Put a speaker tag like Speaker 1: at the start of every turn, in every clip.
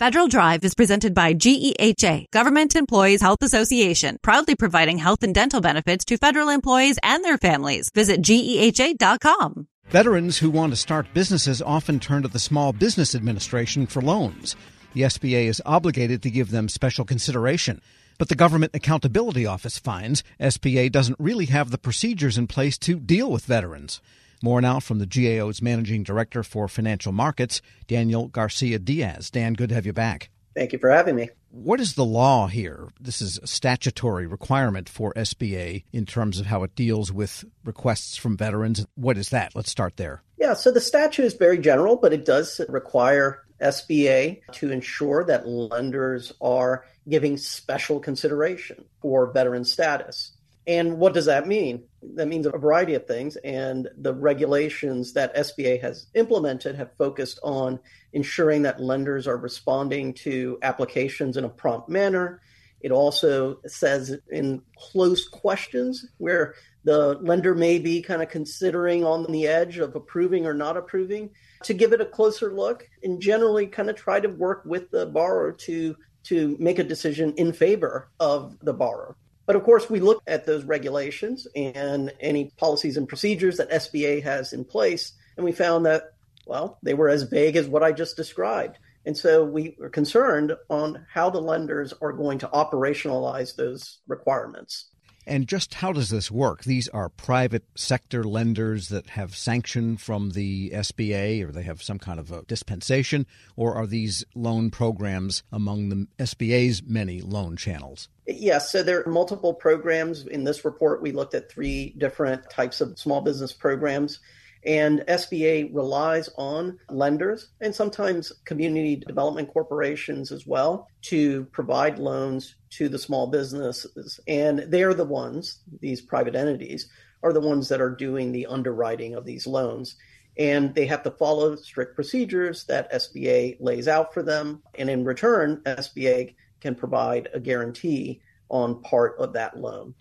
Speaker 1: Federal Drive is presented by GEHA, Government Employees Health Association, proudly providing health and dental benefits to federal employees and their families. Visit GEHA.com.
Speaker 2: Veterans who want to start businesses often turn to the Small Business Administration for loans. The SBA is obligated to give them special consideration. But the Government Accountability Office finds SBA doesn't really have the procedures in place to deal with veterans. More now from the GAO's Managing Director for Financial Markets, Daniel Garcia Diaz. Dan, good to have you back.
Speaker 3: Thank you for having me.
Speaker 2: What is the law here? This is a statutory requirement for SBA in terms of how it deals with requests from veterans. What is that? Let's start there.
Speaker 3: Yeah, so the statute is very general, but it does require SBA to ensure that lenders are giving special consideration for veteran status. And what does that mean? That means a variety of things. And the regulations that SBA has implemented have focused on ensuring that lenders are responding to applications in a prompt manner. It also says in close questions where the lender may be kind of considering on the edge of approving or not approving to give it a closer look and generally kind of try to work with the borrower to to make a decision in favor of the borrower. But of course, we look at those regulations and any policies and procedures that SBA has in place, and we found that, well, they were as vague as what I just described. And so we were concerned on how the lenders are going to operationalize those requirements.
Speaker 2: And just how does this work? These are private sector lenders that have sanction from the SBA or they have some kind of a dispensation, or are these loan programs among the SBA's many loan channels?
Speaker 3: Yes, so there are multiple programs. In this report, we looked at three different types of small business programs. And SBA relies on lenders and sometimes community development corporations as well to provide loans to the small businesses. And they're the ones, these private entities, are the ones that are doing the underwriting of these loans. And they have to follow strict procedures that SBA lays out for them. And in return, SBA can provide a guarantee on part of that loan.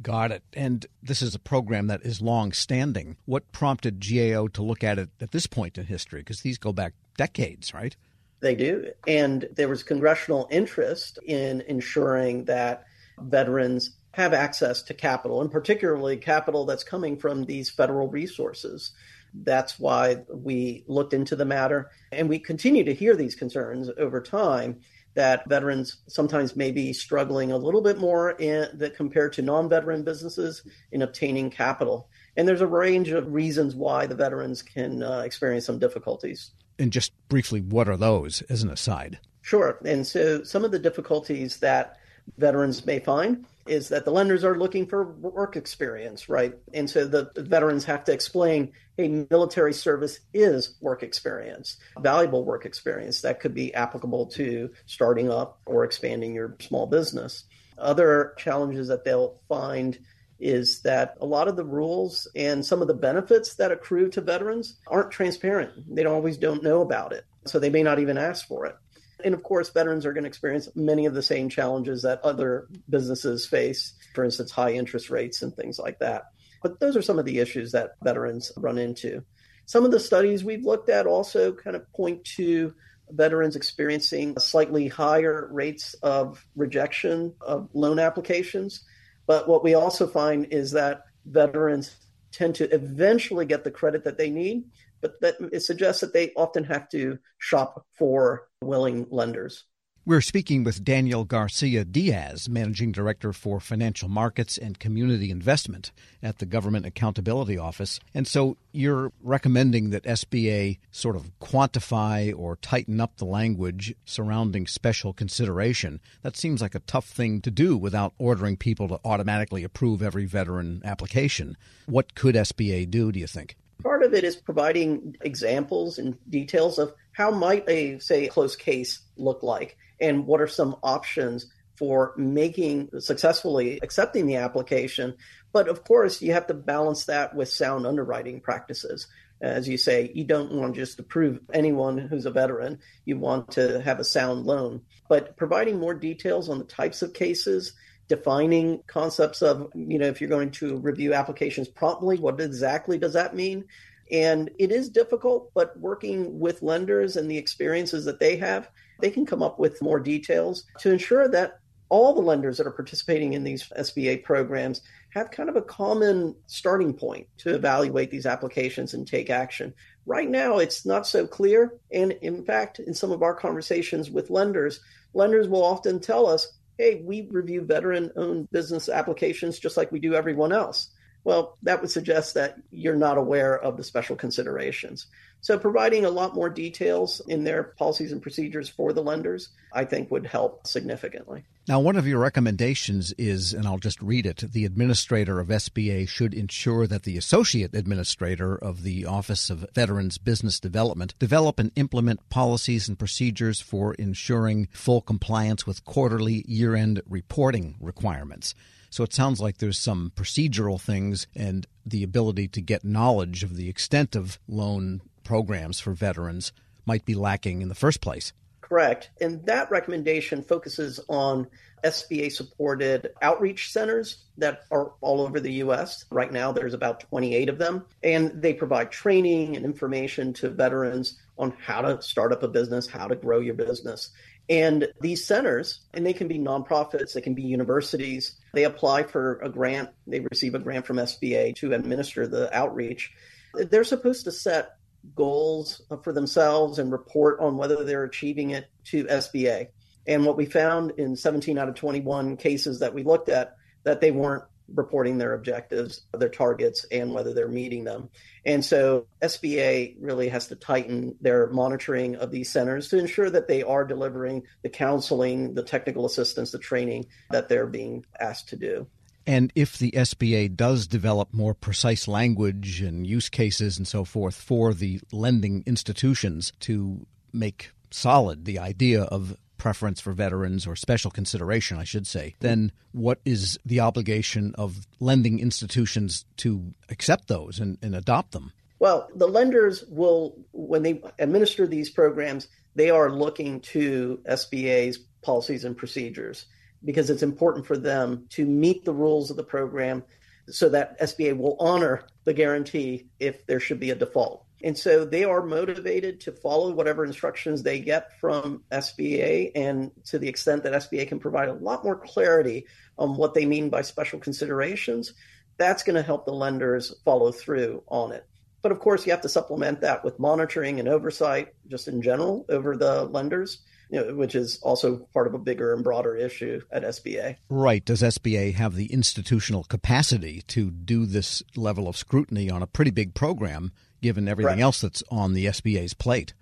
Speaker 2: Got it. And this is a program that is long standing. What prompted GAO to look at it at this point in history? Because these go back decades, right?
Speaker 3: They do. And there was congressional interest in ensuring that veterans have access to capital, and particularly capital that's coming from these federal resources. That's why we looked into the matter. And we continue to hear these concerns over time that veterans sometimes may be struggling a little bit more in, that compared to non-veteran businesses in obtaining capital. And there's a range of reasons why the veterans can uh, experience some difficulties.
Speaker 2: And just briefly, what are those as an aside?
Speaker 3: Sure. And so some of the difficulties that veterans may find is that the lenders are looking for work experience, right? And so the veterans have to explain, hey, military service is work experience, valuable work experience that could be applicable to starting up or expanding your small business. Other challenges that they'll find is that a lot of the rules and some of the benefits that accrue to veterans aren't transparent. They don't always don't know about it. So they may not even ask for it. And of course, veterans are going to experience many of the same challenges that other businesses face, for instance, high interest rates and things like that. But those are some of the issues that veterans run into. Some of the studies we've looked at also kind of point to veterans experiencing slightly higher rates of rejection of loan applications. But what we also find is that veterans tend to eventually get the credit that they need, but that it suggests that they often have to shop for willing lenders.
Speaker 2: We're speaking with Daniel Garcia Diaz, Managing Director for Financial Markets and Community Investment at the Government Accountability Office. And so you're recommending that SBA sort of quantify or tighten up the language surrounding special consideration. That seems like a tough thing to do without ordering people to automatically approve every veteran application. What could SBA do, do you think?
Speaker 3: Part of it is providing examples and details of how might a say close case look like? And what are some options for making successfully accepting the application? But of course you have to balance that with sound underwriting practices. As you say you don't want to just approve anyone who's a veteran. You want to have a sound loan. But providing more details on the types of cases defining concepts of you know if you're going to review applications promptly what exactly does that mean and it is difficult, but working with lenders and the experiences that they have, they can come up with more details to ensure that all the lenders that are participating in these SBA programs have kind of a common starting point to evaluate these applications and take action. Right now, it's not so clear. And in fact, in some of our conversations with lenders, lenders will often tell us, hey, we review veteran owned business applications just like we do everyone else. Well, that would suggest that you're not aware of the special considerations. So, providing a lot more details in their policies and procedures for the lenders, I think, would help significantly.
Speaker 2: Now, one of your recommendations is, and I'll just read it the administrator of SBA should ensure that the associate administrator of the Office of Veterans Business Development develop and implement policies and procedures for ensuring full compliance with quarterly year end reporting requirements. So it sounds like there's some procedural things and the ability to get knowledge of the extent of loan programs for veterans might be lacking in the first place.
Speaker 3: Correct. And that recommendation focuses on SBA supported outreach centers that are all over the US. Right now, there's about 28 of them, and they provide training and information to veterans on how to start up a business, how to grow your business. And these centers, and they can be nonprofits, they can be universities, they apply for a grant, they receive a grant from SBA to administer the outreach. They're supposed to set goals for themselves and report on whether they're achieving it to SBA. And what we found in 17 out of 21 cases that we looked at, that they weren't reporting their objectives, their targets, and whether they're meeting them. And so SBA really has to tighten their monitoring of these centers to ensure that they are delivering the counseling, the technical assistance, the training that they're being asked to do.
Speaker 2: And if the SBA does develop more precise language and use cases and so forth for the lending institutions to make solid the idea of preference for veterans or special consideration, I should say, then what is the obligation of lending institutions to accept those and, and adopt them?
Speaker 3: Well, the lenders will, when they administer these programs, they are looking to SBA's policies and procedures because it's important for them to meet the rules of the program so that SBA will honor the guarantee if there should be a default. And so they are motivated to follow whatever instructions they get from SBA. And to the extent that SBA can provide a lot more clarity on what they mean by special considerations, that's going to help the lenders follow through on it. But of course, you have to supplement that with monitoring and oversight just in general over the lenders you know, which is also part of a bigger and broader issue at SBA.
Speaker 2: Right. Does SBA have the institutional capacity to do this level of scrutiny on a pretty big program, given everything Correct. else that's on the SBA's plate?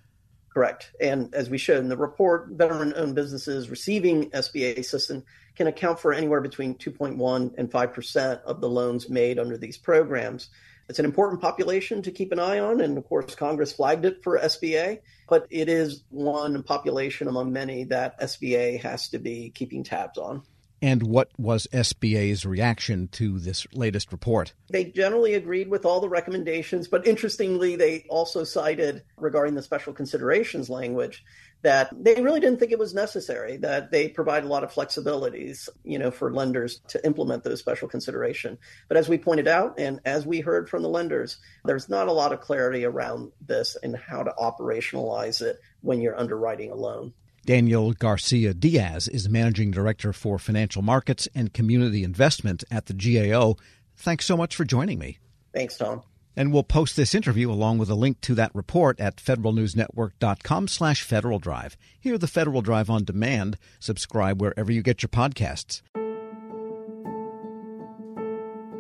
Speaker 3: Correct. And as we showed in the report, veteran owned businesses receiving SBA assistance can account for anywhere between 2.1 and 5% of the loans made under these programs. It's an important population to keep an eye on. And of course, Congress flagged it for SBA, but it is one population among many that SBA has to be keeping tabs on.
Speaker 2: And what was SBA's reaction to this latest report?
Speaker 3: They generally agreed with all the recommendations, but interestingly, they also cited regarding the special considerations language that they really didn't think it was necessary, that they provide a lot of flexibilities, you know, for lenders to implement those special consideration. But as we pointed out, and as we heard from the lenders, there's not a lot of clarity around this and how to operationalize it when you're underwriting a loan.
Speaker 2: Daniel Garcia Diaz is Managing Director for Financial Markets and Community Investment at the GAO. Thanks so much for joining me.
Speaker 3: Thanks, Tom.
Speaker 2: And we'll post this interview along with a link to that report at federalnewsnetwork.com slash Federal Drive. Hear the Federal Drive on demand. Subscribe wherever you get your podcasts.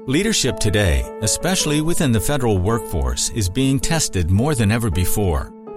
Speaker 4: Leadership today, especially within the federal workforce, is being tested more than ever before.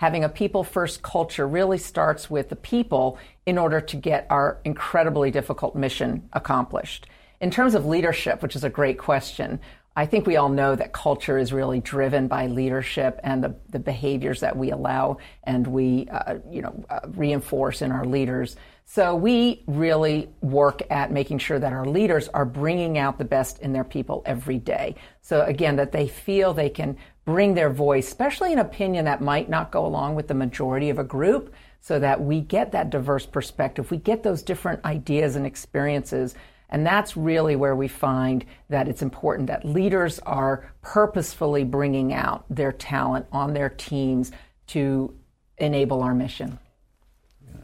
Speaker 5: Having a people first culture really starts with the people in order to get our incredibly difficult mission accomplished. In terms of leadership, which is a great question, I think we all know that culture is really driven by leadership and the, the behaviors that we allow and we, uh, you know, uh, reinforce in our leaders. So we really work at making sure that our leaders are bringing out the best in their people every day. So again, that they feel they can bring their voice, especially an opinion that might not go along with the majority of a group, so that we get that diverse perspective. We get those different ideas and experiences and that's really where we find that it's important that leaders are purposefully bringing out their talent on their teams to enable our mission.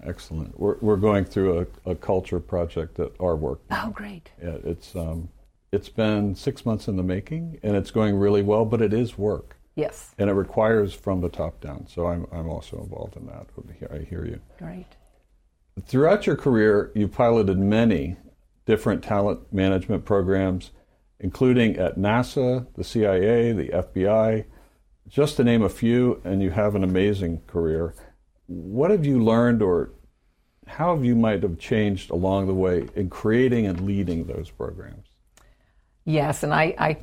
Speaker 6: Excellent. We're, we're going through a, a, culture project at our work.
Speaker 5: Oh, great.
Speaker 6: Yeah, it's, um, it's been six months in the making, and it's going really well, but it is work.
Speaker 5: Yes.
Speaker 6: And it requires from the top down. So I'm, I'm also involved in that. I hear you.
Speaker 5: Great.
Speaker 6: Throughout your career, you piloted many different talent management programs, including at NASA, the CIA, the FBI, just to name a few, and you have an amazing career. What have you learned, or how have you might have changed along the way in creating and leading those programs?
Speaker 5: Yes, and I, I,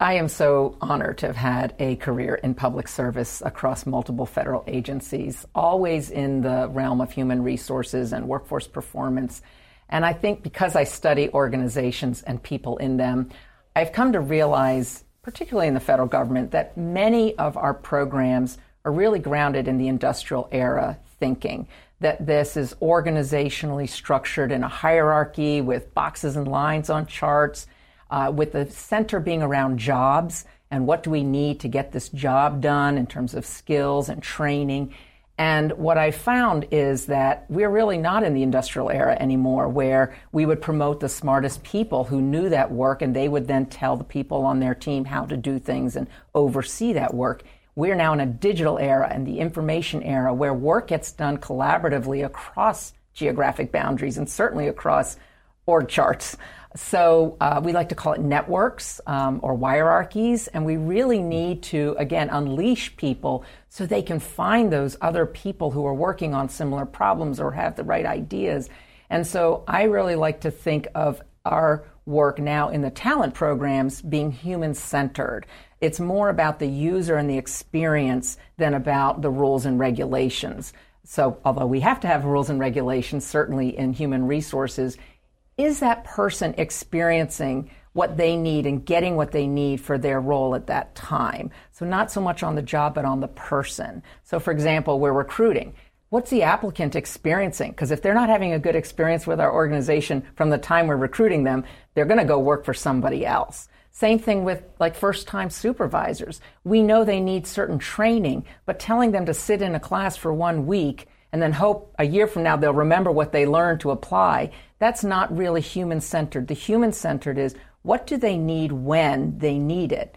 Speaker 5: I am so honored to have had a career in public service across multiple federal agencies, always in the realm of human resources and workforce performance and I think because I study organizations and people in them, I've come to realize, particularly in the federal government, that many of our programs are really grounded in the industrial era thinking. That this is organizationally structured in a hierarchy with boxes and lines on charts, uh, with the center being around jobs and what do we need to get this job done in terms of skills and training. And what I found is that we're really not in the industrial era anymore, where we would promote the smartest people who knew that work and they would then tell the people on their team how to do things and oversee that work. We're now in a digital era and the information era where work gets done collaboratively across geographic boundaries and certainly across org charts. So uh, we like to call it networks um, or hierarchies, and we really need to again unleash people so they can find those other people who are working on similar problems or have the right ideas. And so I really like to think of our work now in the talent programs being human centered. It's more about the user and the experience than about the rules and regulations. So, although we have to have rules and regulations, certainly in human resources, is that person experiencing what they need and getting what they need for their role at that time? So, not so much on the job, but on the person. So, for example, we're recruiting. What's the applicant experiencing? Because if they're not having a good experience with our organization from the time we're recruiting them, they're going to go work for somebody else. Same thing with like first time supervisors. We know they need certain training, but telling them to sit in a class for one week and then hope a year from now they'll remember what they learned to apply that's not really human centered. The human centered is what do they need when they need it?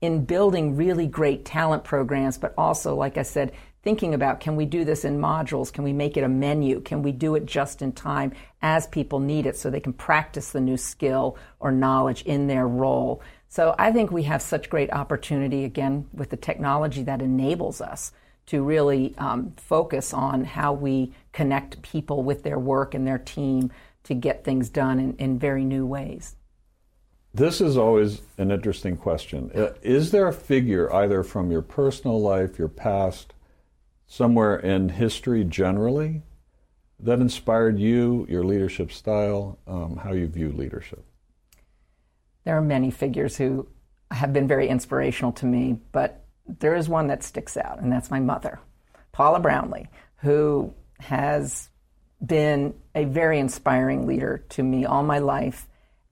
Speaker 5: in building really great talent programs, but also, like I said, thinking about can we do this in modules? Can we make it a menu? Can we do it just in time as people need it so they can practice the new skill or knowledge in their role? So I think we have such great opportunity again with the technology that enables us to really um, focus on how we connect people with their work and their team to get things done in, in very new ways.
Speaker 6: This is always an interesting question. Uh, is there a figure, either from your personal life, your past, somewhere in history generally, that inspired you, your leadership style, um, how you view leadership?
Speaker 5: There are many figures who have been very inspirational to me, but there is one that sticks out, and that's my mother, Paula Brownlee, who has been a very inspiring leader to me all my life.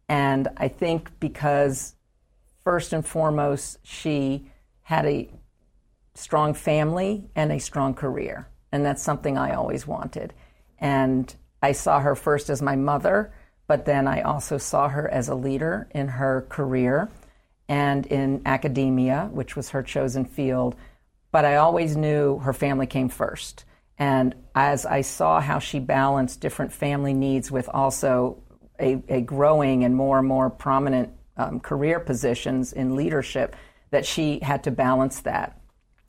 Speaker 5: And I think because, first and foremost, she had a strong family and a strong career. And that's something I always wanted. And I saw her first as my mother, but then I also saw her as a leader in her career and in academia, which was her chosen field. But I always knew her family came first. And as I saw how she balanced different family needs with also a, a growing and more and more prominent um, career positions in leadership, that she had to balance that.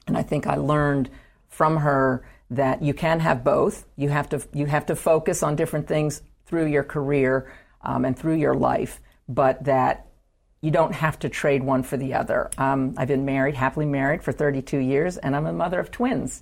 Speaker 5: And I think I learned from her that you can have both. You have to you have to focus on different things through your career um, and through your life, but that you don't have to trade one for the other. Um, I've been married, happily married for 32 years, and I'm a mother of twins